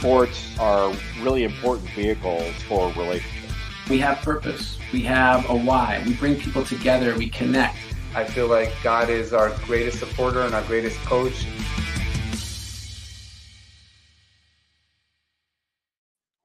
sports are really important vehicles for relationships. We have purpose. We have a why. We bring people together. We connect. I feel like God is our greatest supporter and our greatest coach.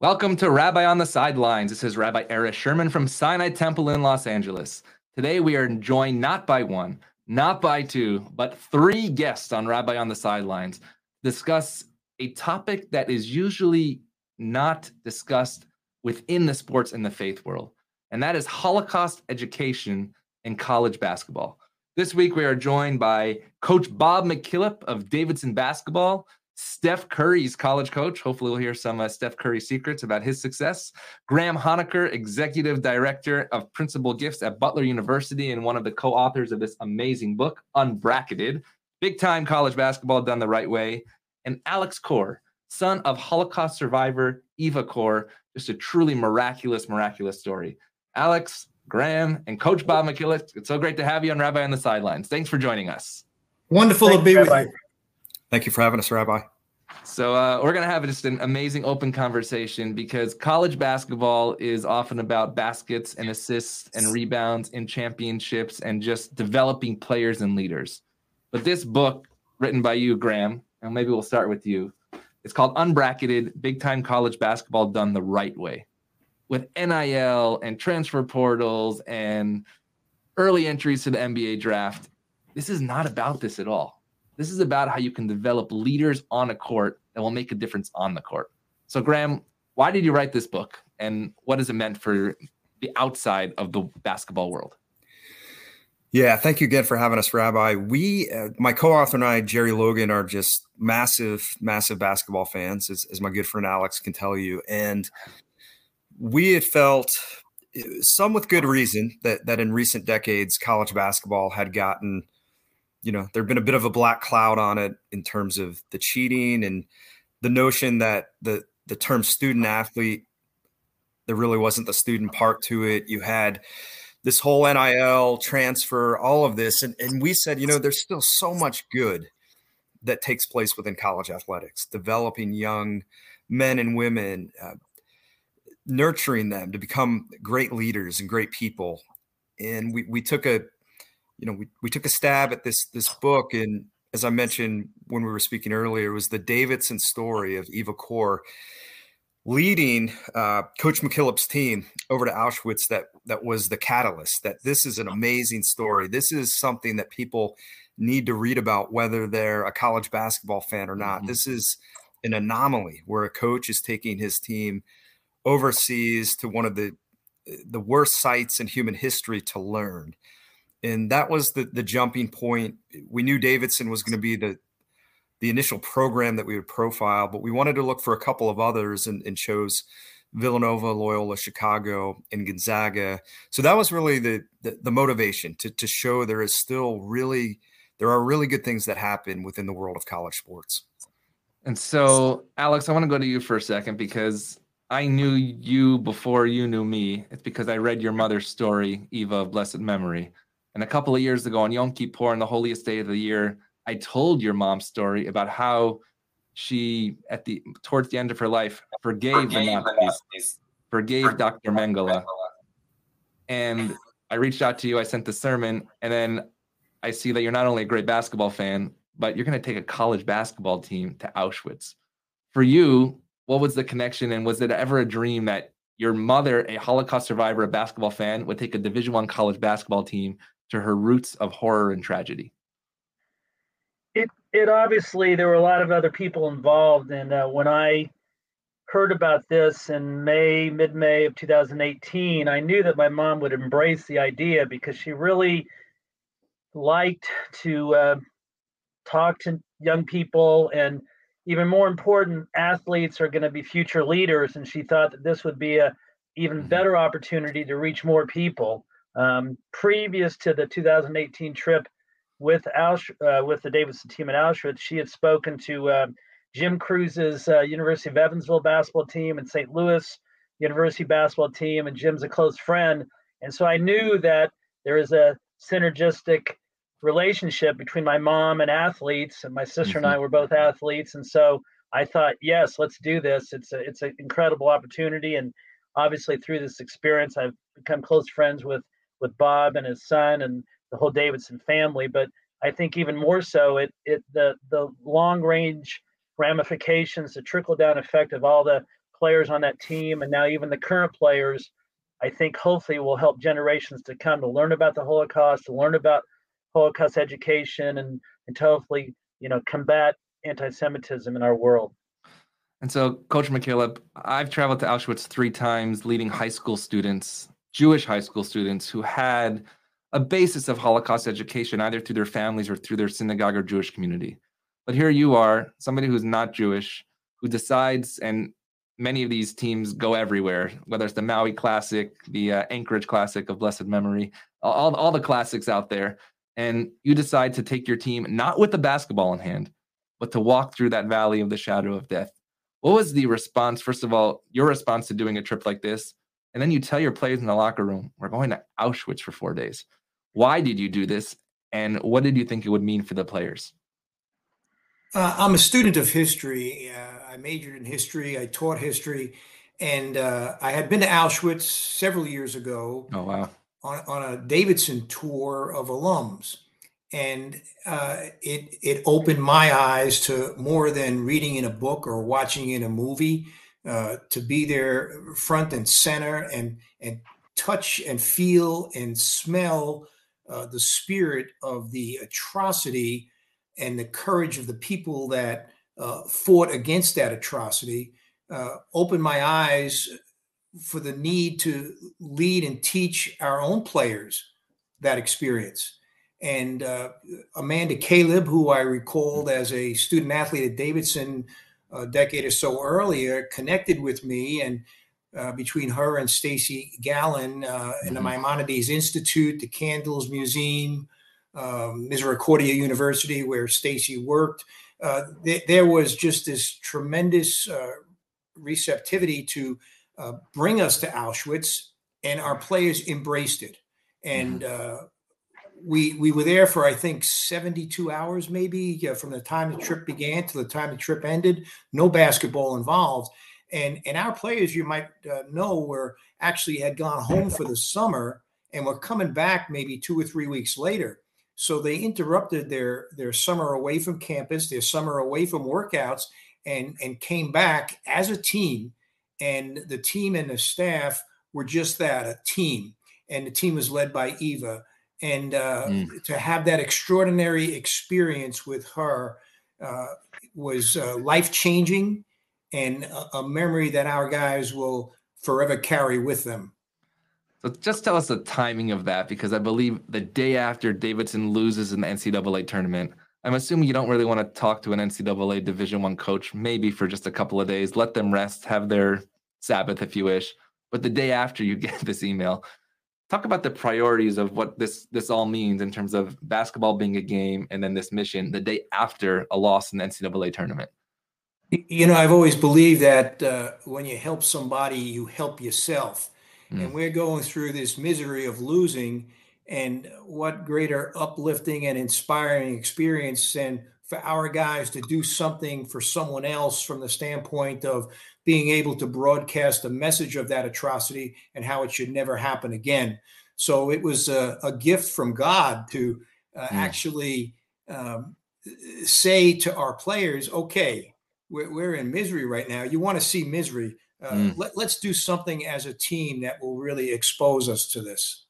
Welcome to Rabbi on the Sidelines. This is Rabbi Erez Sherman from Sinai Temple in Los Angeles. Today we are joined not by one, not by two, but three guests on Rabbi on the Sidelines discuss a topic that is usually not discussed within the sports and the faith world, and that is Holocaust education in college basketball. This week, we are joined by Coach Bob McKillop of Davidson Basketball, Steph Curry's college coach. Hopefully, we'll hear some uh, Steph Curry secrets about his success. Graham Honaker, Executive Director of Principal Gifts at Butler University, and one of the co authors of this amazing book, Unbracketed Big Time College Basketball Done the Right Way. And Alex Kor, son of Holocaust survivor Eva Kor. Just a truly miraculous, miraculous story. Alex, Graham, and Coach Bob McKillop, it's so great to have you on Rabbi on the Sidelines. Thanks for joining us. Wonderful Thanks, to be Rabbi. with you. Thank you for having us, Rabbi. So uh, we're going to have just an amazing open conversation because college basketball is often about baskets and assists and rebounds and championships and just developing players and leaders. But this book, written by you, Graham, and maybe we'll start with you. It's called Unbracketed Big Time College Basketball Done the Right Way. With NIL and transfer portals and early entries to the NBA draft, this is not about this at all. This is about how you can develop leaders on a court that will make a difference on the court. So, Graham, why did you write this book and what has it meant for the outside of the basketball world? Yeah, thank you again for having us, Rabbi. We, uh, my co-author and I, Jerry Logan, are just massive, massive basketball fans, as, as my good friend Alex can tell you. And we had felt, uh, some with good reason, that that in recent decades, college basketball had gotten, you know, there'd been a bit of a black cloud on it in terms of the cheating and the notion that the the term student athlete, there really wasn't the student part to it. You had this whole NIL transfer, all of this. And, and we said, you know, there's still so much good that takes place within college athletics, developing young men and women, uh, nurturing them to become great leaders and great people. And we, we took a, you know, we, we took a stab at this, this book. And as I mentioned when we were speaking earlier, was the Davidson story of Eva Kor leading uh, Coach McKillop's team over to Auschwitz that that was the catalyst. That this is an amazing story. This is something that people need to read about, whether they're a college basketball fan or not. Mm-hmm. This is an anomaly where a coach is taking his team overseas to one of the the worst sites in human history to learn. And that was the the jumping point. We knew Davidson was going to be the the initial program that we would profile, but we wanted to look for a couple of others and, and chose Villanova, Loyola, Chicago, and Gonzaga. So that was really the, the, the motivation to to show there is still really there are really good things that happen within the world of college sports. And so, Alex, I want to go to you for a second because I knew you before you knew me. It's because I read your mother's story, Eva of blessed memory. And a couple of years ago on Yom Kippur, on the holiest day of the year, I told your mom's story about how she, at the towards the end of her life, forgave, forgave the Nazis, forgave Dr. Mengele. And I reached out to you. I sent the sermon, and then I see that you're not only a great basketball fan, but you're going to take a college basketball team to Auschwitz. For you, what was the connection, and was it ever a dream that your mother, a Holocaust survivor, a basketball fan, would take a Division One college basketball team to her roots of horror and tragedy? It obviously there were a lot of other people involved, and uh, when I heard about this in May, mid May of 2018, I knew that my mom would embrace the idea because she really liked to uh, talk to young people and even more important athletes are going to be future leaders and she thought that this would be a even mm-hmm. better opportunity to reach more people um, previous to the 2018 trip with Ausch- uh, with the Davidson team at Auschwitz, she had spoken to uh, Jim Crews's uh, University of Evansville basketball team and St. Louis University basketball team, and Jim's a close friend, and so I knew that there is a synergistic relationship between my mom and athletes, and my sister mm-hmm. and I were both athletes, and so I thought, yes, let's do this. It's a it's an incredible opportunity, and obviously through this experience, I've become close friends with with Bob and his son and the whole Davidson family. But I think even more so, it it the the long range ramifications, the trickle down effect of all the players on that team, and now even the current players, I think hopefully will help generations to come to learn about the Holocaust, to learn about Holocaust education, and and hopefully you know combat anti-Semitism in our world. And so, Coach McKillop, I've traveled to Auschwitz three times, leading high school students, Jewish high school students who had a basis of Holocaust education, either through their families or through their synagogue or Jewish community. But here you are, somebody who's not Jewish, who decides, and many of these teams go everywhere, whether it's the Maui Classic, the uh, Anchorage Classic of blessed memory, all, all the classics out there. And you decide to take your team, not with the basketball in hand, but to walk through that valley of the shadow of death. What was the response? First of all, your response to doing a trip like this. And then you tell your players in the locker room, we're going to Auschwitz for four days. Why did you do this? And what did you think it would mean for the players? Uh, I'm a student of history. Uh, I majored in history. I taught history, and uh, I had been to Auschwitz several years ago. Oh wow! On, on a Davidson tour of alums, and uh, it it opened my eyes to more than reading in a book or watching in a movie. Uh, to be there front and center and and touch and feel and smell uh, the spirit of the atrocity and the courage of the people that uh, fought against that atrocity uh, opened my eyes for the need to lead and teach our own players that experience. And uh, Amanda Caleb, who I recalled as a student athlete at Davidson a decade or so earlier, connected with me and uh, between her and Stacy Gallin uh, in the mm-hmm. Maimonides Institute, the Candles Museum, um, Misericordia University, where Stacy worked. Uh, th- there was just this tremendous uh, receptivity to uh, bring us to Auschwitz, and our players embraced it. And mm-hmm. uh, we we were there for I think 72 hours, maybe from the time the trip began to the time the trip ended. No basketball involved. And and our players, you might uh, know, were actually had gone home for the summer and were coming back maybe two or three weeks later. So they interrupted their their summer away from campus, their summer away from workouts, and and came back as a team. And the team and the staff were just that a team. And the team was led by Eva. And uh, mm. to have that extraordinary experience with her uh, was uh, life changing and a, a memory that our guys will forever carry with them. So just tell us the timing of that, because I believe the day after Davidson loses in the NCAA tournament, I'm assuming you don't really want to talk to an NCAA Division One coach, maybe for just a couple of days, let them rest, have their Sabbath if you wish. But the day after you get this email, talk about the priorities of what this this all means in terms of basketball being a game and then this mission the day after a loss in the NCAA tournament. You know, I've always believed that uh, when you help somebody, you help yourself. Mm. And we're going through this misery of losing. And what greater uplifting and inspiring experience than for our guys to do something for someone else from the standpoint of being able to broadcast a message of that atrocity and how it should never happen again. So it was a, a gift from God to uh, mm. actually um, say to our players, okay, we're, we're in misery right now. You want to see misery. Uh, mm. let, let's do something as a team that will really expose us to this.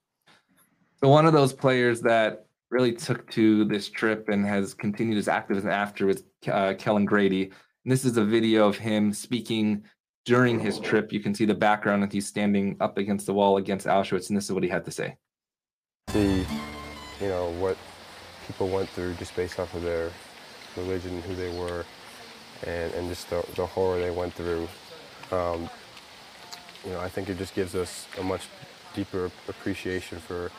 So one of those players that really took to this trip and has continued his activism after was uh, Kellan Grady. And this is a video of him speaking during his trip. You can see the background that he's standing up against the wall against Auschwitz, and this is what he had to say. See, you know, what people went through just based off of their religion, who they were, and, and just the, the horror they went through. Um, you know, I think it just gives us a much deeper appreciation for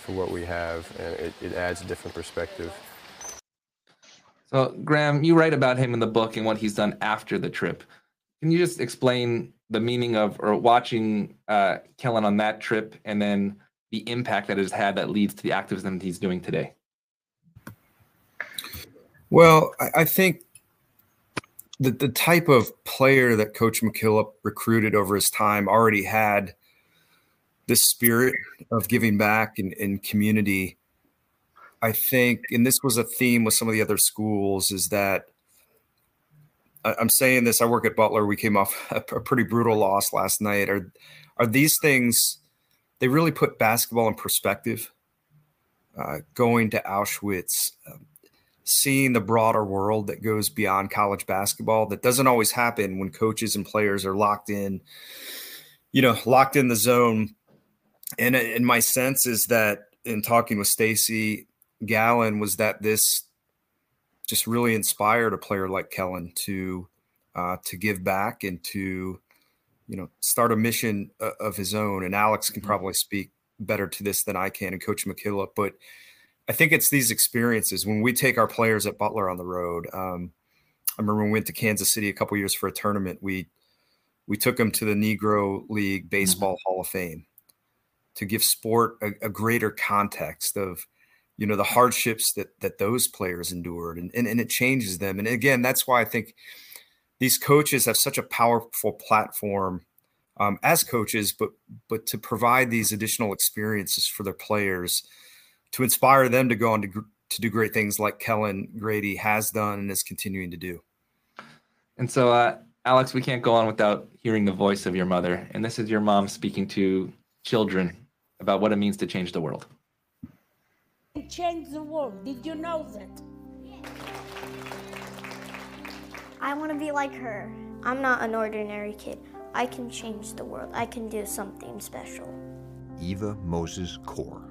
for what we have, and it, it adds a different perspective. So, Graham, you write about him in the book and what he's done after the trip. Can you just explain the meaning of or watching uh, Kellan on that trip, and then the impact that it has had that leads to the activism that he's doing today? Well, I, I think the, the type of player that Coach McKillop recruited over his time already had this spirit of giving back and, and community. I think, and this was a theme with some of the other schools, is that I'm saying this. I work at Butler. We came off a, a pretty brutal loss last night. Are are these things? They really put basketball in perspective. Uh, going to Auschwitz, uh, seeing the broader world that goes beyond college basketball that doesn't always happen when coaches and players are locked in you know locked in the zone and and my sense is that in talking with Stacy Gallin was that this just really inspired a player like Kellan to uh, to give back and to you know start a mission uh, of his own and Alex can mm-hmm. probably speak better to this than I can and coach McKillop but I think it's these experiences when we take our players at Butler on the road. Um, I remember when we went to Kansas City a couple years for a tournament. We we took them to the Negro League mm-hmm. Baseball mm-hmm. Hall of Fame to give sport a, a, greater context of you know the hardships that that those players endured, and, and and it changes them. And again, that's why I think these coaches have such a powerful platform um, as coaches, but but to provide these additional experiences for their players to inspire them to go on to, to do great things like Kellan Grady has done and is continuing to do. And so, uh, Alex, we can't go on without hearing the voice of your mother. And this is your mom speaking to children about what it means to change the world. Change the world. Did you know that? I want to be like her. I'm not an ordinary kid. I can change the world. I can do something special. Eva Mozes Kor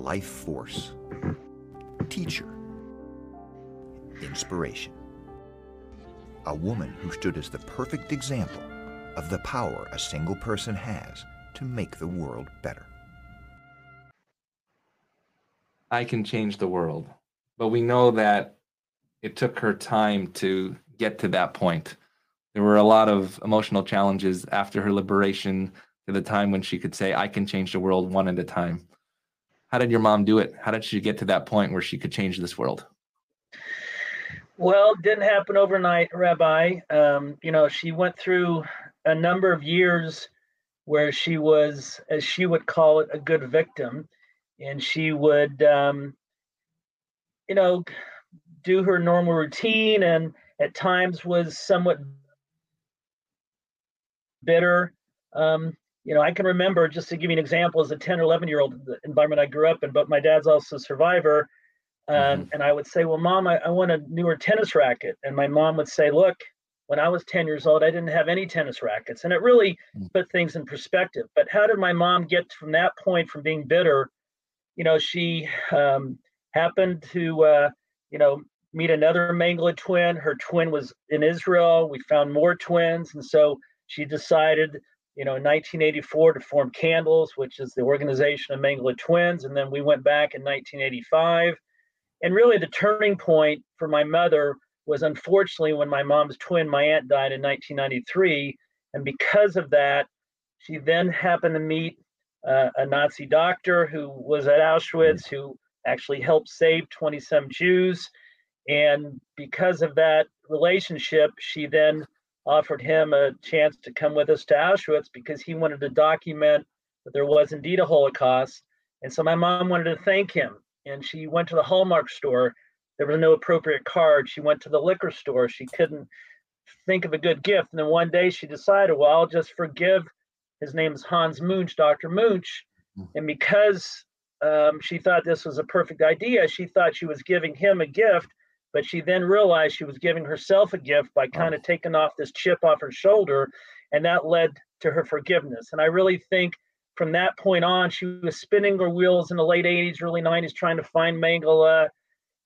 life force, teacher, inspiration. A woman who stood as the perfect example of the power a single person has to make the world better. I can change the world. But we know that it took her time to get to that point. There were a lot of emotional challenges after her liberation to the time when she could say, I can change the world one at a time. How did your mom do it? How did she get to that point where she could change this world? Well, didn't happen overnight, Rabbi. Um, you know, she went through a number of years where she was, as she would call it, a good victim. And she would, um, you know, do her normal routine and at times was somewhat bitter. Um, you know, I can remember just to give you an example as a 10 or 11 year old environment I grew up in, but my dad's also a survivor. Um, mm-hmm. And I would say, Well, mom, I, I want a newer tennis racket. And my mom would say, Look, when I was 10 years old, I didn't have any tennis rackets. And it really mm-hmm. put things in perspective. But how did my mom get from that point from being bitter? You know, she um, happened to, uh, you know, meet another Mengele twin. Her twin was in Israel. We found more twins. And so she decided you know, in 1984 to form Candles, which is the organization of Mengele twins. And then we went back in 1985. And really, the turning point for my mother was unfortunately when my mom's twin, my aunt, died in 1993. And because of that, she then happened to meet uh, a Nazi doctor who was at Auschwitz, who actually helped save 20 some Jews. And because of that relationship, she then offered him a chance to come with us to Auschwitz because he wanted to document that there was indeed a Holocaust. And so my mom wanted to thank him. And she went to the Hallmark store. There was no appropriate card. She went to the liquor store. She couldn't think of a good gift. And then one day she decided, well, I'll just forgive. His name is Hans Munch, Dr. Munch. Hmm. And because um, she thought this was a perfect idea, she thought she was giving him a gift but she then realized she was giving herself a gift by kind of oh. taking off this chip off her shoulder, and that led to her forgiveness. And I really think from that point on, she was spinning her wheels in the late 80s, early 90s, trying to find Mengele.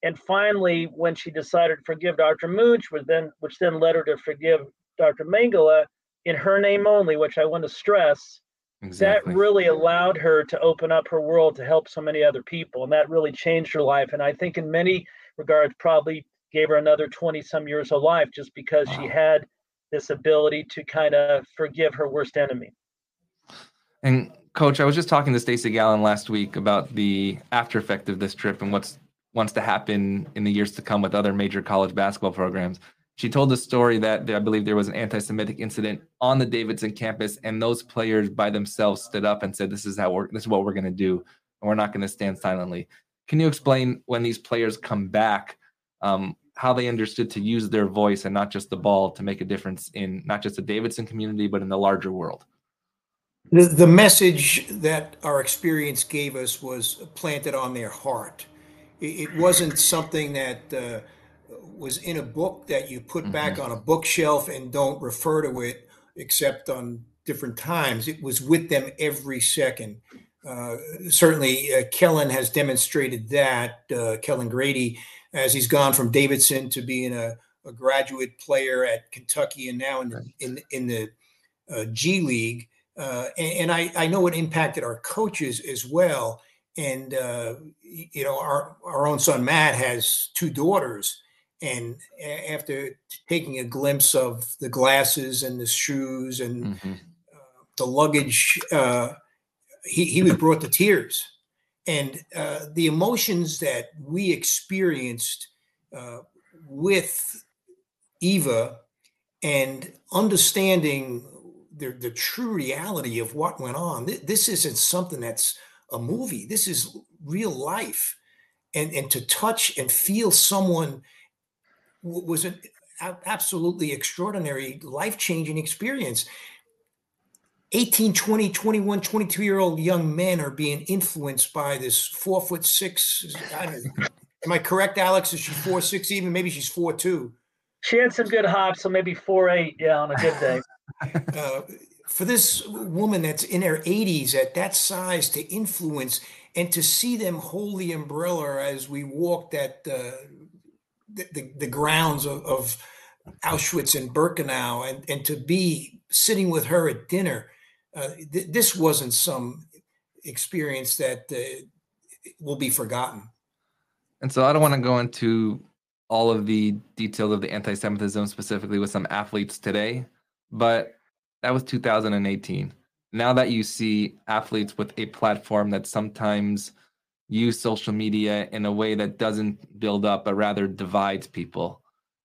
And finally, when she decided to forgive Dr. Munch, which then, which then led her to forgive Dr. Mengele in her name only, which I want to stress, exactly. that really allowed her to open up her world to help so many other people. And that really changed her life. And I think in many regards probably gave her another 20 some years of life just because wow. she had this ability to kind of forgive her worst enemy. And coach, I was just talking to Stacy Gallin last week about the after effect of this trip and what's wants to happen in the years to come with other major college basketball programs. She told the story that I believe there was an anti-Semitic incident on the Davidson campus, and those players by themselves stood up and said, "This is how we're. This is what we're going to do, and we're not going to stand silently." Can you explain when these players come back, um, how they understood to use their voice and not just the ball to make a difference in not just the Davidson community, but in the larger world? The, the message that our experience gave us was planted on their heart. It, it wasn't something that uh, was in a book that you put mm-hmm. back on a bookshelf and don't refer to it except on different times. It was with them every second. Uh, certainly, uh, Kellan has demonstrated that. Uh, Kellan Grady, as he's gone from Davidson to being a, a graduate player at Kentucky and now in the, in, in the uh, G League, uh, and, and I, I, know it impacted our coaches as well. And uh, you know, our our own son Matt has two daughters, and after taking a glimpse of the glasses and the shoes and mm-hmm. uh, the luggage, uh, he he was brought to tears. And uh, the emotions that we experienced uh, with Eva and understanding the, the true reality of what went on. This isn't something that's a movie. This is real life. And, and to touch and feel someone was an absolutely extraordinary, life changing experience. 18, 20, 21, 22 year old young men are being influenced by this four foot six. I am I correct, Alex? Is she four six even? Maybe she's four two. She had some good hops, so maybe four eight. Yeah, on a good day. uh, for this woman that's in her 80s at that size to influence and to see them hold the umbrella as we walked at uh, the, the, the, grounds of, of, Auschwitz and Birkenau and, and to be sitting with her at dinner. Uh, th- this wasn't some experience that uh, will be forgotten. And so I don't want to go into all of the details of the anti Semitism specifically with some athletes today, but that was 2018. Now that you see athletes with a platform that sometimes use social media in a way that doesn't build up, but rather divides people.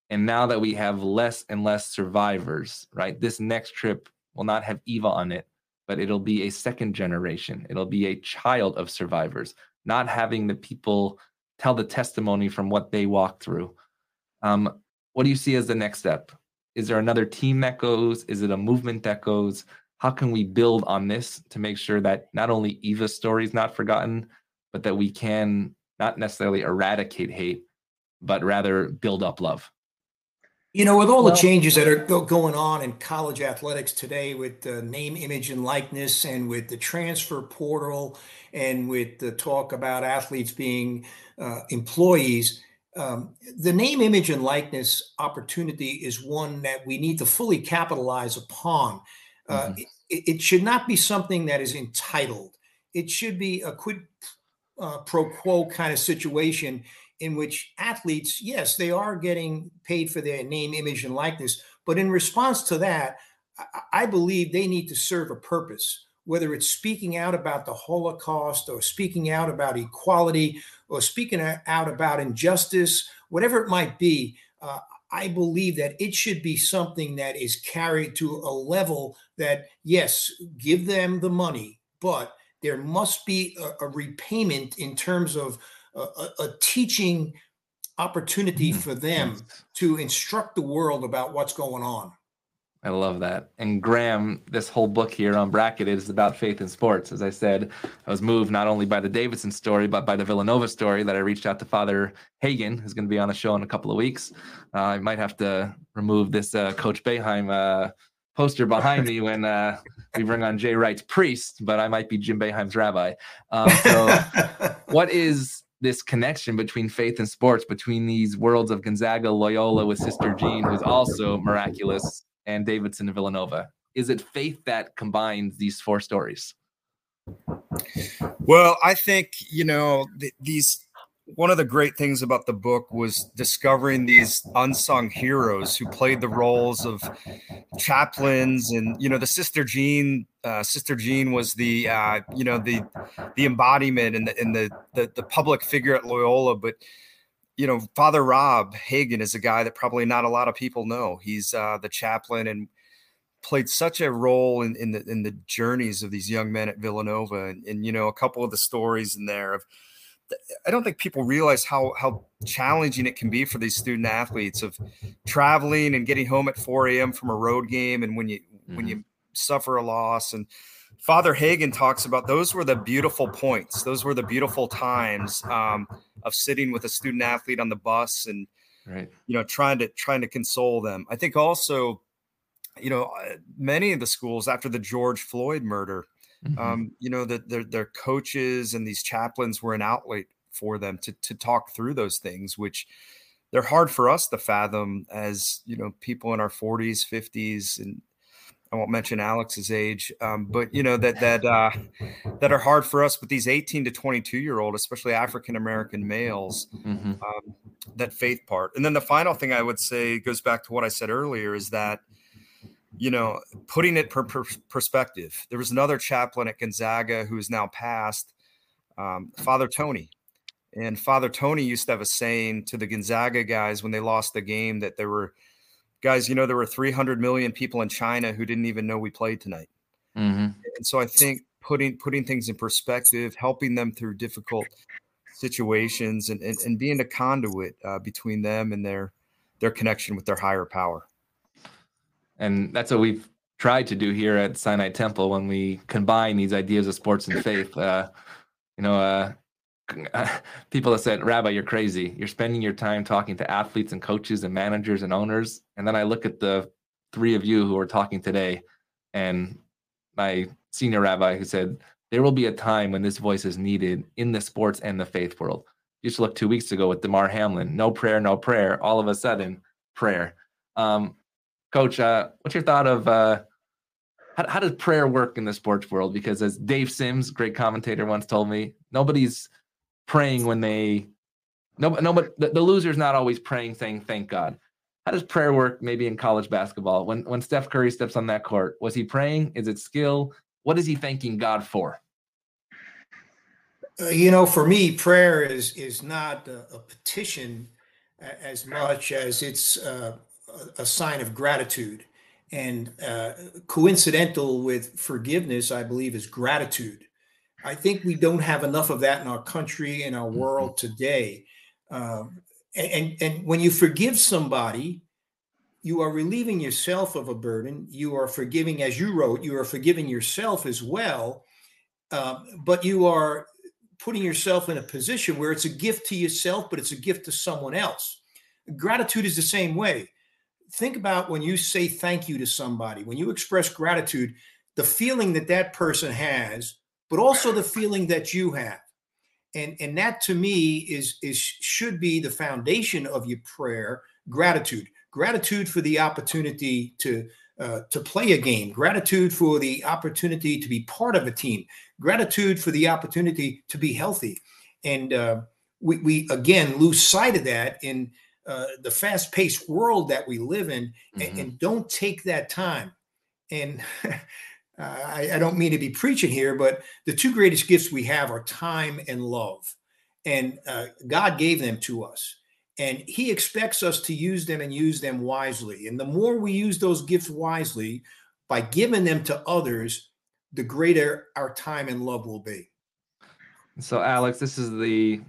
And now that we have less and less survivors, right? This next trip will not have Eva on it, but it'll be a second generation. It'll be a child of survivors, not having the people tell the testimony from what they walked through. Um, what do you see as the next step? Is there another team that goes? Is it a movement that goes? How can we build on this to make sure that not only Eva's story is not forgotten, but that we can not necessarily eradicate hate, but rather build up love? You know, with all well, the changes that are going on in college athletics today, with the name, image, and likeness, and with the transfer portal, and with the talk about athletes being uh, employees, um, the name, image, and likeness opportunity is one that we need to fully capitalize upon. Uh, mm-hmm. it, it, should not be something that is entitled. It should be a quid uh, pro quo kind of situation in which athletes, yes, they are getting paid for their name, image, and likeness, but in response to that, I, believe they need to serve a purpose whether it's speaking out about the Holocaust or speaking out about equality or speaking out about injustice, whatever it might be, uh, I believe that it should be something that is carried to a level that, yes, give them the money, but there must be a, a repayment in terms of a, a, a teaching opportunity mm-hmm. for them to instruct the world about what's going on. I love that. And Graham, this whole book here Unbracketed is about faith in sports. As I said, I was moved not only by the Davidson story, but by the Villanova story that I reached out to Father Hagan, who's going to be on the show in a couple of weeks. Uh, I might have to remove this uh, Coach Boeheim uh, poster behind me when uh, we bring on Jay Wright's priest, but I might be Jim Boeheim's rabbi. Um, so, what is this connection between faith and sports, between these worlds of Gonzaga, Loyola with Sister Jean, who's also miraculous, and Davidson and Villanova? Is it faith that combines these four stories? Well, I think, you know, th- these one of the great things about the book was discovering these unsung heroes who played the roles of chaplains and you know the sister jean uh, sister jean was the uh, you know the the embodiment and the and the, the the public figure at loyola but you know, Father Rob hagan is a guy that probably not a lot of people know. He's uh, the chaplain and played such a role in, in the in the journeys of these young men at Villanova, and, and you know, a couple of the stories in there of. I don't think people realize how how challenging it can be for these student athletes of traveling and getting home at 4 a.m. from a road game, and when you mm-hmm. when you suffer a loss and Father Hagan talks about those were the beautiful points. Those were the beautiful times um, of sitting with a student athlete on the bus and right. you know trying to trying to console them. I think also, you know, uh, many of the schools after the George Floyd murder, mm-hmm. um, you know, that their their coaches and these chaplains were an outlet for them to to talk through those things, which they're hard for us to fathom as you know people in our 40s 50s and I won't mention Alex's age, um, but you know that that uh, that are hard for us. But these 18 to 22 year old, especially African American males, mm-hmm. um, that faith part. And then the final thing I would say goes back to what I said earlier is that you know putting it per, per perspective. There was another chaplain at Gonzaga who is now passed, um, Father Tony. And Father Tony used to have a saying to the Gonzaga guys when they lost the game that there were guys, you know, there were 300 million people in China who didn't even know we played tonight. Mm-hmm. And so I think putting putting things in perspective, helping them through difficult situations, and and, and being a conduit uh, between them and their their connection with their higher power. And that's what we've tried to do here at Sinai Temple when we combine these ideas of sports and faith. Uh, you know, uh, people have said, Rabbi, you're crazy. You're spending your time talking to athletes and coaches and managers and owners. And then I look at the three of you who are talking today, and my senior rabbi who said, There will be a time when this voice is needed in the sports and the faith world. You just look two weeks ago with Damar Hamlin, no prayer, no prayer. All of a sudden, prayer. Um, Coach, uh, what's your thought of uh, how, how does prayer work in the sports world? Because as Dave Sims, great commentator, once told me, nobody's praying when they no no but the, the loser's not always praying saying thank God. How does prayer work maybe in college basketball? When when Steph Curry steps on that court, was he praying? Is it skill? What is he thanking God for? Uh, you know, for me, prayer is is not a, a petition as much as it's uh, a, a sign of gratitude. And uh, coincidental with forgiveness, I believe, is gratitude. I think we don't have enough of that in our country in our mm-hmm. world today. Um, and and when you forgive somebody, you are relieving yourself of a burden. You are forgiving, as you wrote, you are forgiving yourself as well. Uh, but you are putting yourself in a position where it's a gift to yourself, but it's a gift to someone else. Gratitude is the same way. Think about when you say thank you to somebody, when you express gratitude, the feeling that that person has but also the feeling that you have. And, and that to me is, is should be the foundation of your prayer gratitude. Gratitude for the opportunity to uh, to play a game. Gratitude for the opportunity to be part of a team. Gratitude for the opportunity to be healthy. And uh, we, we again lose sight of that in uh, the fast-paced world that we live in mm-hmm. and, and, don't take that time and uh, I, I, don't mean to be preaching here, but the two greatest gifts we have are time and love. And uh, God gave them to us. And He expects us to use them and use them wisely. And the more we use those gifts wisely by giving them to others, the greater our time and love will be. So, Alex, this is the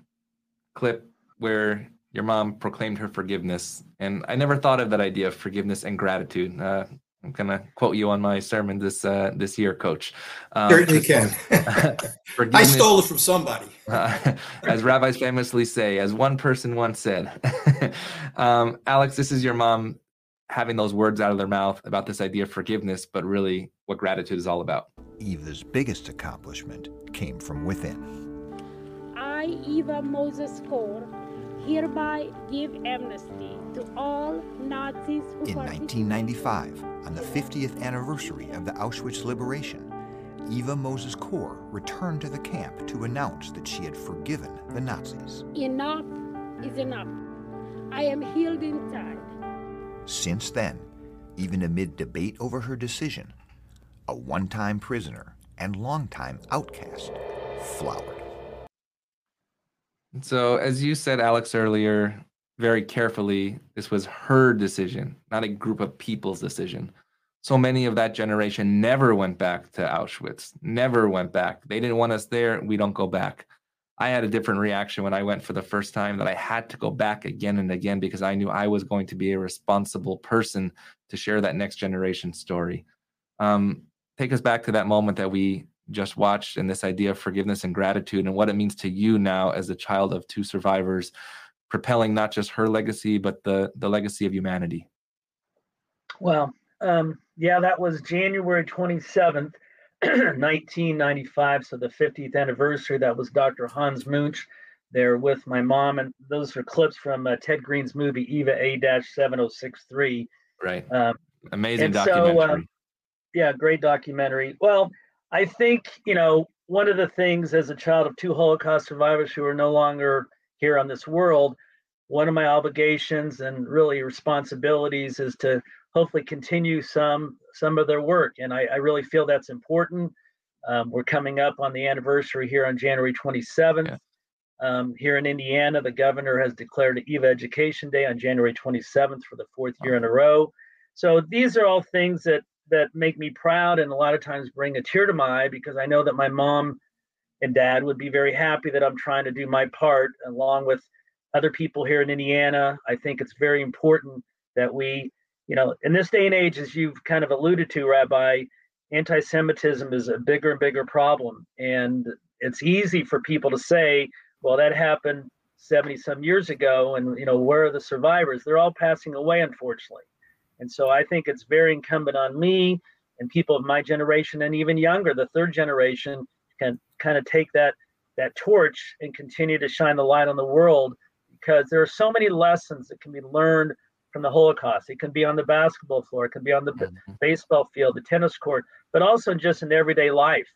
clip where your mom proclaimed her forgiveness. And I never thought of that idea of forgiveness and gratitude. Uh, I'm gonna quote you on my sermon this uh, this year, Coach. Um, Certainly can. I stole it from somebody. Uh, as rabbis famously say, as one person once said. um, Alex, this is your mom having those words out of their mouth about this idea of forgiveness, but really what gratitude is all about. Eva's biggest accomplishment came from within. I, Eva Mozes Kor, hereby give amnesty to all Nazis who In 1995, on the 50th anniversary of the Auschwitz liberation, Eva Mozes Kor returned to the camp to announce that she had forgiven the Nazis. Enough is enough. I am healed inside. Since then, even amid debate over her decision, a one-time prisoner and long-time outcast flowered. So, as you said, Alex, earlier, very carefully, this was her decision, not a group of people's decision. So many of that generation never went back to Auschwitz, never went back. They didn't want us there. We don't go back. I had a different reaction when I went for the first time that I had to go back again and again because I knew I was going to be a responsible person to share that next generation story. Um, take us back to that moment that we just watched and this idea of forgiveness and gratitude and what it means to you now as a child of two survivors propelling not just her legacy but the the legacy of humanity. Well um, yeah that was january 27th 1995 so the 50th anniversary that was dr hans munch there with my mom. And those are clips from uh, ted green's movie eva a-7063 right. Um, amazing documentary so, um, yeah great documentary. Well I think, you know, one of the things as a child of two Holocaust survivors who are no longer here on this world, one of my obligations and really responsibilities is to hopefully continue some some of their work. And I, I really feel that's important. Um, we're coming up on the anniversary here on January 27th. Yeah. Um, here in Indiana, the governor has declared EVA Education Day on January 27th for the fourth year in a row. So these are all things that that make me proud and a lot of times bring a tear to my eye because I know that my mom and dad would be very happy that I'm trying to do my part along with other people here in Indiana. I think it's very important that we, you know, in this day and age, as you've kind of alluded to, Rabbi, anti Semitism is a bigger and bigger problem. And it's easy for people to say, well, that happened 70 some years ago. And, you know, where are the survivors? They're all passing away, unfortunately. And so I think it's very incumbent on me and people of my generation and even younger, the third generation, can kind of take that that torch and continue to shine the light on the world because there are so many lessons that can be learned from the Holocaust. It can be on the basketball floor, it can be on the mm-hmm. baseball field, the tennis court, but also just in everyday life.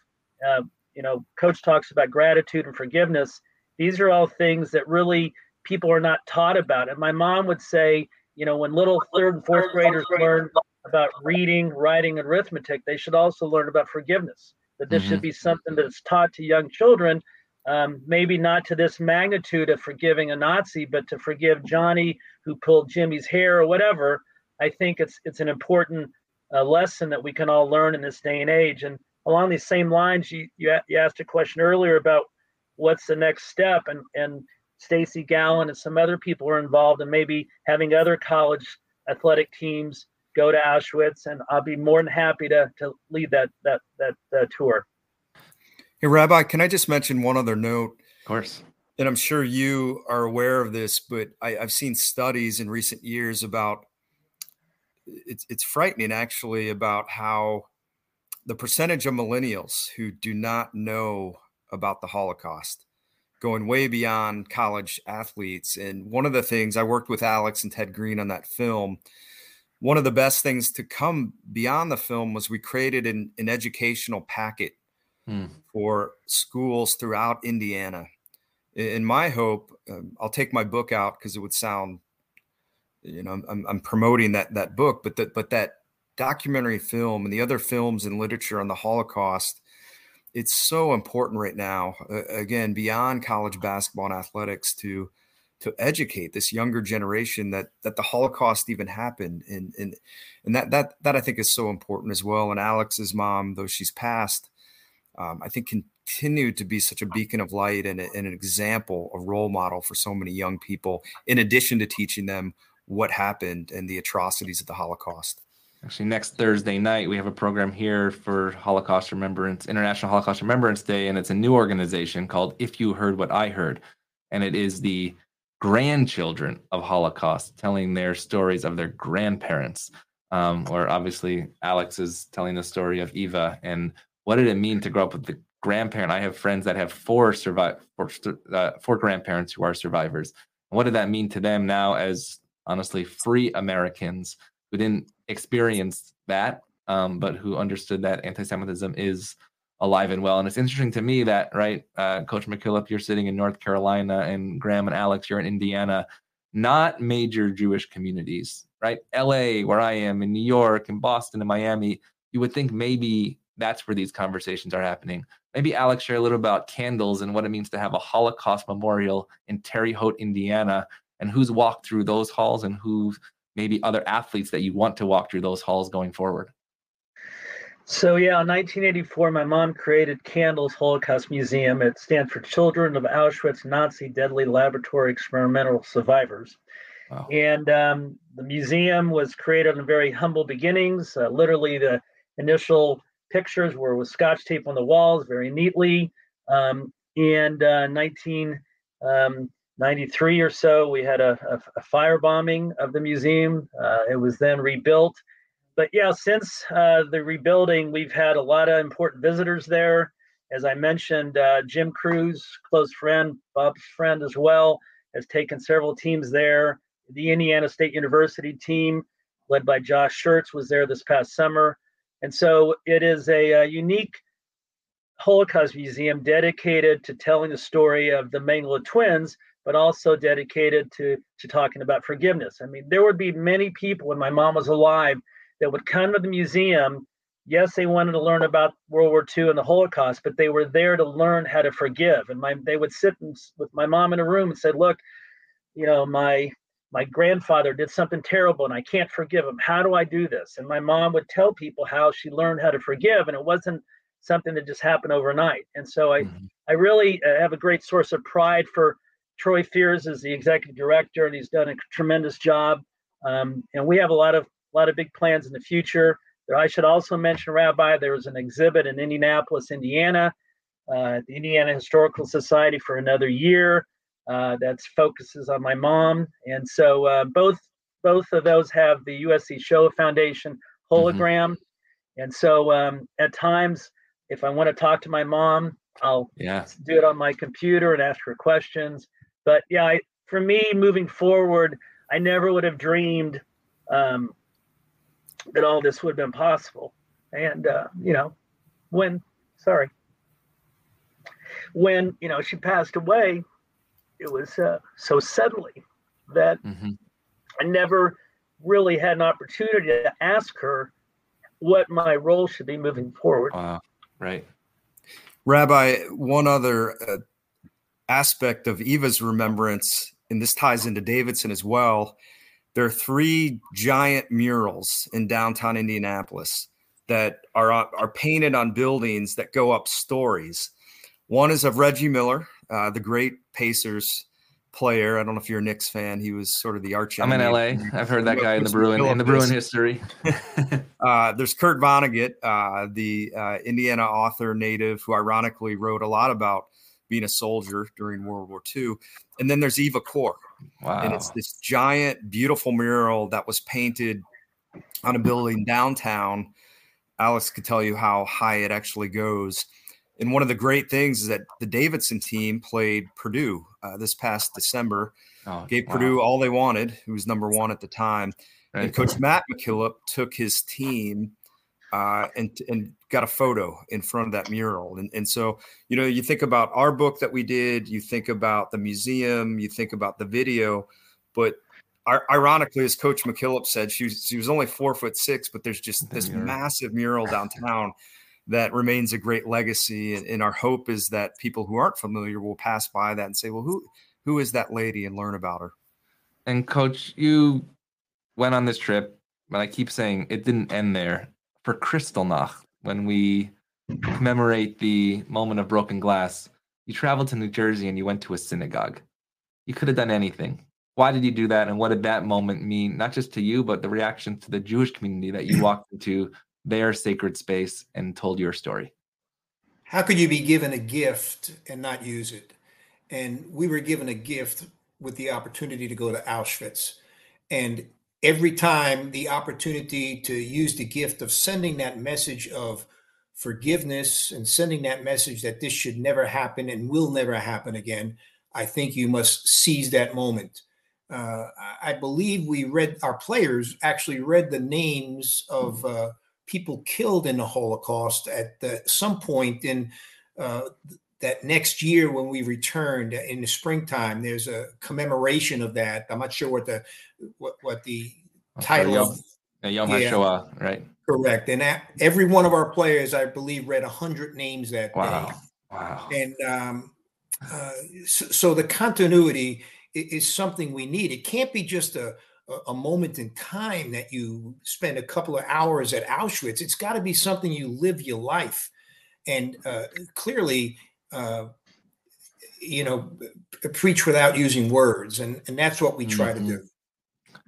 Uh, you know, Coach talks about gratitude and forgiveness. These are all things that really people are not taught about. And my mom would say, you know, when little third and fourth graders learn about reading, writing, and arithmetic, they should also learn about forgiveness. That this mm-hmm. should be something that's taught to young children, um, maybe not to this magnitude of forgiving a Nazi, but to forgive Johnny who pulled Jimmy's hair or whatever. I think it's it's an important uh, lesson that we can all learn in this day and age. And along these same lines, you you, you asked a question earlier about what's the next step, and and Stacy Gallin and some other people are involved, and maybe having other college athletic teams go to Auschwitz, and I'll be more than happy to to lead that that that uh, tour. Hey, Rabbi, can I just mention one other note? Of course. And I'm sure you are aware of this, but I, I've seen studies in recent years about it's it's frightening actually about how the percentage of millennials who do not know about the Holocaust going way beyond college athletes. And one of the things I worked with Alex and Ted Green on that film, one of the best things to come beyond the film was we created an, an educational packet hmm. for schools throughout Indiana. In my hope, um, I'll take my book out because it would sound, you know, I'm, I'm promoting that that book, but that but that documentary film and the other films and literature on the Holocaust it's so important right now uh, again beyond college basketball and athletics to to educate this younger generation that that the holocaust even happened and and and that that that i think is so important as well and alex's mom though she's passed um, i think continued to be such a beacon of light and, a, and an example a role model for so many young people in addition to teaching them what happened and the atrocities of the holocaust Actually, next Thursday night, we have a program here for Holocaust Remembrance, International Holocaust Remembrance Day, and it's a new organization called If You Heard What I Heard. And it is the grandchildren of Holocaust telling their stories of their grandparents. Um, or obviously, Alex is telling the story of Eva and what did it mean to grow up with the grandparent? I have friends that have four survive four, uh, four grandparents who are survivors. what did that mean to them now as honestly free Americans who didn't experience that, um, but who understood that anti-Semitism is alive and well. And it's interesting to me that, right, uh, Coach McKillop, you're sitting in North Carolina, and Graham and Alex, you're in Indiana, not major Jewish communities, right? LA, where I am, in New York, in Boston, in Miami, you would think maybe that's where these conversations are happening. Maybe Alex share a little about candles and what it means to have a Holocaust memorial in Terre Haute, Indiana, and who's walked through those halls and who maybe other athletes that you want to walk through those halls going forward. So yeah, in 1984, my mom created Candles Holocaust Museum. It stands for Children of Auschwitz Nazi Deadly Laboratory Experimental Survivors. Wow. And um, the museum was created in very humble beginnings. Uh, literally, the initial pictures were with scotch tape on the walls, very neatly. Um, and uh, 1993 um, or so, we had a, a, a firebombing of the museum. Uh, it was then rebuilt but yeah, since uh, the rebuilding, we've had a lot of important visitors there. As I mentioned, uh, Jim Crews, close friend, Bob's friend as well, has taken several teams there. The Indiana State University team, led by Josh Schertz, was there this past summer. And so it is a, a unique Holocaust museum dedicated to telling the story of the Mengele twins, but also dedicated to, to talking about forgiveness. I mean, there would be many people when my mom was alive that would come to the museum. Yes, they wanted to learn about World War II and the Holocaust, but they were there to learn how to forgive. And my they would sit with my mom in a room and said, "Look, you know, my my grandfather did something terrible and I can't forgive him. How do I do this?" And my mom would tell people how she learned how to forgive, and it wasn't something that just happened overnight. And so I mm-hmm. I really uh, have a great source of pride for Troy Fears is the executive director, and he's done a tremendous job. Um, and we have a lot of a lot of big plans in the future. I should also mention, Rabbi, there was an exhibit in Indianapolis, Indiana, uh, the Indiana Historical Society for another year uh, that focuses on my mom. And so uh, both both of those have the USC Shoah Foundation hologram. Mm-hmm. And so um, at times, if I want to talk to my mom, I'll yeah. do it on my computer and ask her questions. But yeah, I, for me, moving forward, I never would have dreamed um, that all this would have been possible. And uh, you know, when sorry, when you know she passed away, it was uh, so suddenly that mm-hmm. I never really had an opportunity to ask her what my role should be moving forward. Wow, right. Rabbi, one other uh, aspect of Eva's remembrance, and this ties into Davidson as well, there are three giant murals in downtown Indianapolis that are are painted on buildings that go up stories. One is of Reggie Miller, uh, the great Pacers player. I don't know if you're a Knicks fan. He was sort of the arch. I'm in LA. I've heard that guy in the Bruin in the Bruin history. uh, there's Kurt Vonnegut, uh, the uh, Indiana author native, who ironically wrote a lot about being a soldier during World War II. And then there's Eva Kor, Wow. And it's this giant, beautiful mural that was painted on a building downtown. Alex could tell you how high it actually goes. And one of the great things is that the Davidson team played Purdue uh, this past December. Oh, gave wow. Purdue all they wanted, who was number one at the time. Right. And Coach Matt McKillop took his team uh, and and got a photo in front of that mural. And and so you know you think about our book that we did, you think about the museum, you think about the video, but ironically, as Coach McKillop said, she was, she was only four foot six, but there's just this massive mural downtown that remains a great legacy. And, and, our hope is that people who aren't familiar will pass by that and say, "Well, who who is that lady?" and learn about her. And Coach, you went on this trip, but I keep saying it didn't end there for Kristallnacht, when we commemorate the moment of broken glass, you traveled to New Jersey and you went to a synagogue. You could have done anything. Why did you do that? And what did that moment mean, not just to you, but the reaction to the Jewish community that you walked into their sacred space and told your story? How could you be given a gift and not use it? And we were given a gift with the opportunity to go to Auschwitz. And every time the opportunity to use the gift of sending that message of forgiveness and sending that message that this should never happen and will never happen again, I think you must seize that moment. Uh, I believe we read, our players actually read the names of uh, people killed in the Holocaust at the, some point in uh, that next year when we returned in the springtime. There's a commemoration of that. I'm not sure what the what, what the title Yom, Yom yeah, HaShoah, right? Correct. And that, every one of our players, I believe, read 100 names that Wow. day. Wow. And um, uh, so, so the continuity i- is something we need. It can't be just a, a- moment in time that you spend a couple of hours at Auschwitz. It's got to be something you live your life. And uh, clearly, uh, you know, preach without using words. And, and that's what we try Mhm. to do.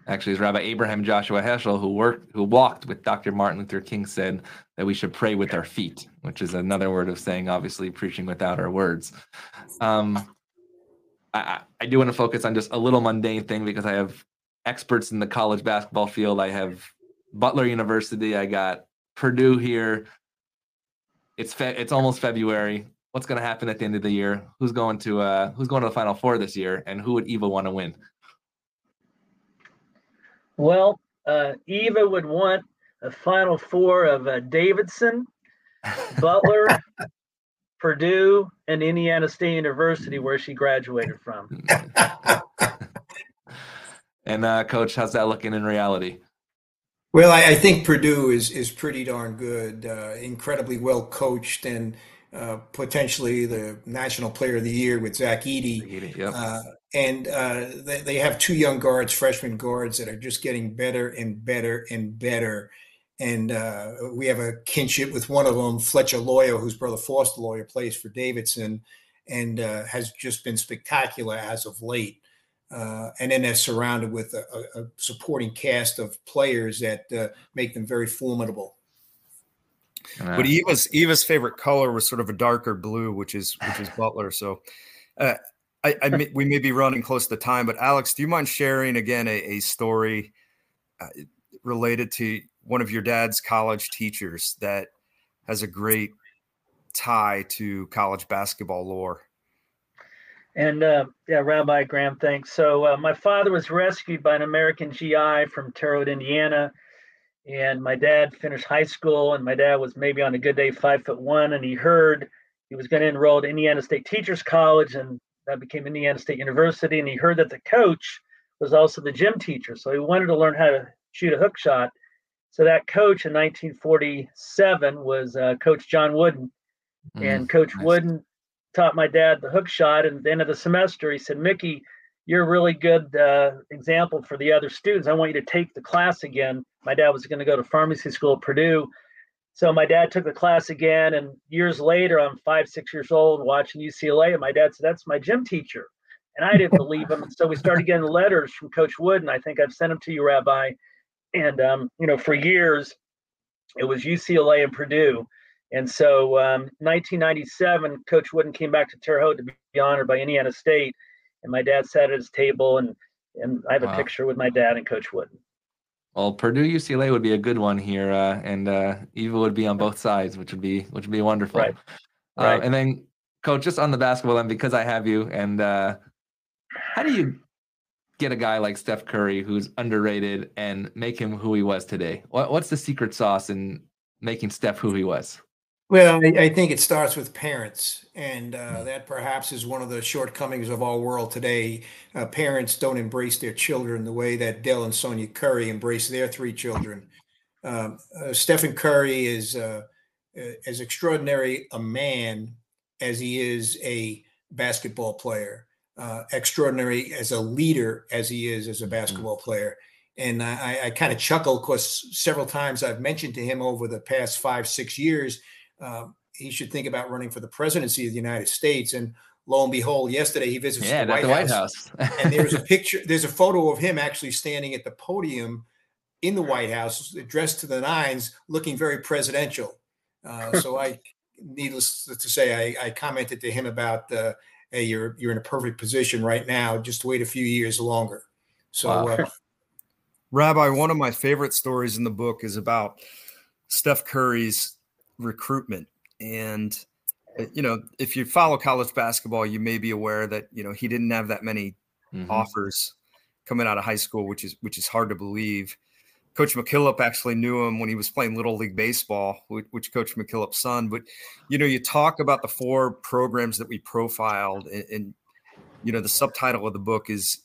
Actually, it's Rabbi Abraham Joshua Heschel, who worked, who walked with Dr. Martin Luther King, said that we should pray with our feet, which is another word of saying, obviously, preaching without our words. Um, I, I- I do want to focus on just a little mundane thing because I have experts in the college basketball field. I have Butler University. I got Purdue here. It's fe- it's almost February. What's going to happen at the end of the year? Who's going to uh, who's going to the Final Four this year? And who would Eva want to win? Well, uh, Eva would want a final four of uh, Davidson, Butler, Purdue, and Indiana State University, where she graduated from. And uh, coach, how's that looking in reality? Well, I, I think Purdue is is pretty darn good, uh, incredibly well coached, and uh, potentially the National Player of the Year with Zach Edey. Yep. Uh, and uh, they, they have two young guards, freshman guards, that are just getting better and better and better. And uh, we have a kinship with one of them, Fletcher Loyer, whose brother Foster Loyer plays for Davidson, and uh, has just been spectacular as of late. Uh, and then they're surrounded with a, a, a supporting cast of players that uh, make them very formidable. Uh, But Eva's Eva's favorite color was sort of a darker blue, which is which is Butler. So, uh, I, I may, we may be running close to time, but Alex, do you mind sharing again a, a story uh, related to one of your dad's college teachers that has a great tie to college basketball lore? And uh, yeah, Rabbi Graham, thanks. So uh, my father was rescued by an American GI from Terre Haute, Indiana, and my dad finished high school. And my dad was maybe on a good day five foot one, and he heard he was going to enroll at Indiana State Teachers College, and that became Indiana State University. And he heard that the coach was also the gym teacher, so he wanted to learn how to shoot a hook shot. So that coach in 1947 was uh, Coach John Wooden, and Coach Wooden taught my dad the hook shot. And at the end of the semester, he said, Mickey, you're a really good uh, example for the other students. I want you to take the class again. My dad was going to go to pharmacy school at Purdue. So my dad took the class again. And years later, I'm five, six years old watching UCLA. And my dad said, That's my gym teacher. And I didn't believe him. So we started getting letters from Coach Wood. And I think I've sent them to you, Rabbi. And, um, you know, for years, it was UCLA and Purdue. And so, um, 1997, Coach Wooden came back to Terre Haute to be honored by Indiana State, and my dad sat at his table, and and I have a Wow. picture with my dad and Coach Wooden. Well, Purdue UCLA would be a good one here, uh, and uh, Eva would be on both sides, which would be which would be wonderful. Right. Uh, Right. and then, coach, just on the basketball end, because I have you, and uh, how do you get a guy like Steph Curry who's underrated and make him who he was today? What, what's the secret sauce in making Steph who he was? Well, I, I think it starts with parents, and uh, that perhaps is one of the shortcomings of our world today. Uh, parents don't embrace their children the way that Dell and Sonya Curry embrace their three children. Um, uh, Stephen Curry is uh, uh, as extraordinary a man as he is a basketball player, uh, extraordinary as a leader as he is as a basketball player. And I, I kind of chuckle because several times I've mentioned to him over the past five, six years um, he should think about running for the presidency of the United States. And lo and behold, yesterday he visits Yeah, the, at White the White House, House. and there's a picture, there's a photo of him actually standing at the podium in the White House, dressed to the nines, looking very presidential. Uh, so I, needless to say, I, I commented to him about, uh, "Hey, you're you're in a perfect position right now. Just wait a few years longer." So. Wow. Uh, Rabbi, one of my favorite stories in the book is about Steph Curry's recruitment. And, uh, you know, if you follow college basketball, you may be aware that, you know, he didn't have that many Mhm. offers coming out of high school, which is which is hard to believe. Coach McKillop actually knew him when he was playing little league baseball, which, which Coach McKillop's son. But you know, you talk about the four programs that we profiled, and, and you know, the subtitle of the book is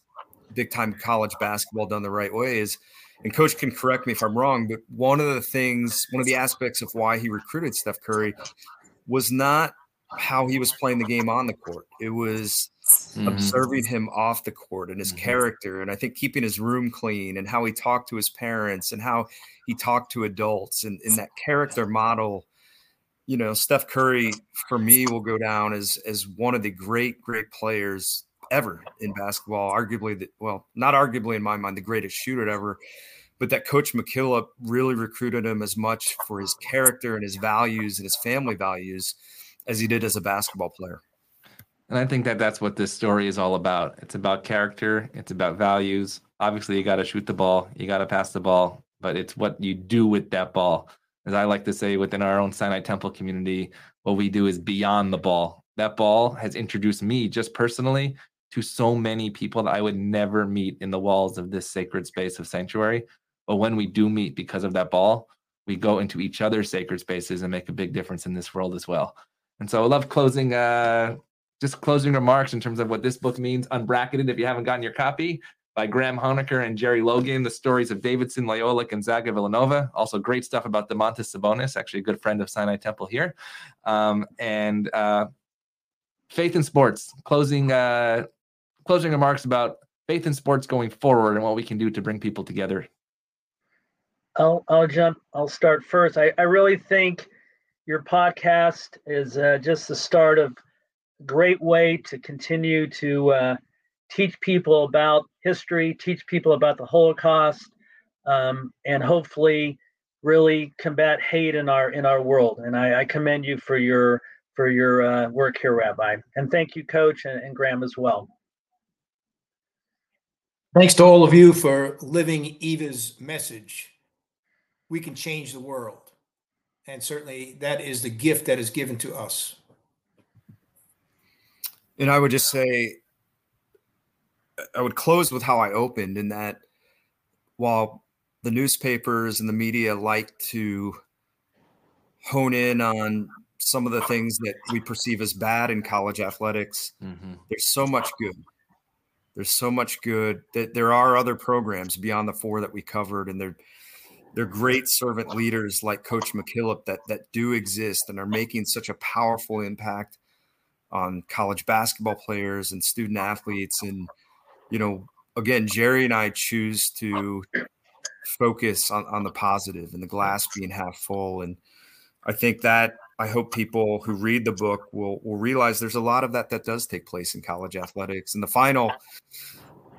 big time college basketball done the right way is, and coach can correct me if I'm wrong, but one of the things, one of the aspects of why he recruited Steph Curry was not how he was playing the game on the court. It was mm-hmm. observing him off the court and his mm-hmm. character. And I think keeping his room clean and how he talked to his parents and how he talked to adults and in that character model. You know, Steph Curry for me will go down as as one of the great, great players ever in basketball. Arguably, well, not arguably in my mind, the greatest shooter ever but that coach McKillop really recruited him as much for his character and his values and his family values as he did as a basketball player. And I think that that's what this story is all about. It's about character, it's about values. Obviously, you got to shoot the ball, you got to pass the ball, but it's what you do with that ball. As I like to say within our own Sinai Temple community, what we do is beyond the ball. That ball has introduced me just personally to so many people that I would never meet in the walls of this sacred space of sanctuary. But when we do meet because of that ball, we go into each other's sacred spaces and make a big difference in this world as well. And so I love closing, uh, just closing remarks in terms of what this book means. Unbracketed, if you haven't gotten your copy, by Graham Honaker and Jerry Logan, the stories of Davidson, Loyola, Gonzaga, Villanova. Also, great stuff about Domantas Sabonis, actually a good friend of Sinai Temple here. Um, and uh, faith in sports. Closing, uh, closing remarks about faith in sports going forward and what we can do to bring people together I'll I'll jump. I'll start first. I, I really think your podcast is uh, just the start of a great way to continue to uh, teach people about history, teach people about the Holocaust, um, and hopefully really combat hate in our in our world. And I, I commend you for your for your uh, work here, Rabbi. And thank you, Coach, and, and Graham as well. Thanks to all of you for living Eva's message we can change the world. And certainly that is the gift that is given to us. And I would just say, I would close with how I opened in that while the newspapers and the media like to hone in on some of the things that we perceive as bad in college athletics, mm-hmm. there's so much good. There's so much good that there are other programs beyond the four that we covered, and they're they're great servant leaders like Coach McKillop that that do exist and are making such a powerful impact on college basketball players and student athletes. And you know, again, Jerry and I choose to focus on, on the positive and the glass being half full. And I think that I hope people who read the book will will realize there's a lot of that that does take place in college athletics. And the final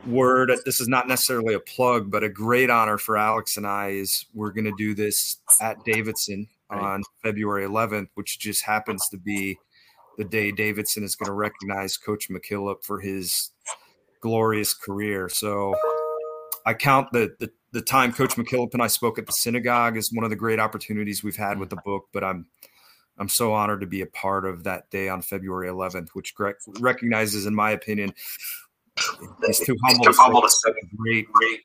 word this is not necessarily a plug but a great honor for alex and i is we're going to do this at davidson on february 11th which just happens to be the day davidson is going to recognize coach mckillop for his glorious career so i count the, the the time coach mckillop and i spoke at the synagogue is one of the great opportunities we've had with the book but i'm i'm so honored to be a part of that day on february 11th which recognizes in my opinion He's too humble, too humble to say great, great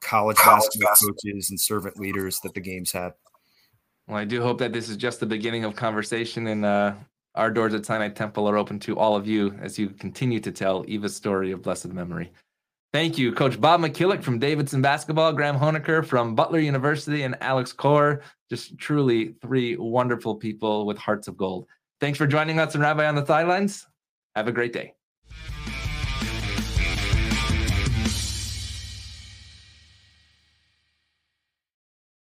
college, college basketball, basketball coaches and servant leaders that the games had. Well, I do hope that this is just the beginning of conversation, and uh, our doors at Sinai Temple are open to all of you as you continue to tell Eva's story of blessed memory. Thank you, Coach Bob McKillop from Davidson Basketball, Graham Honaker from Butler University, and Alex Kor. Just truly three wonderful people with hearts of gold. Thanks for joining us and Rabbi on the Sidelines. Have a great day.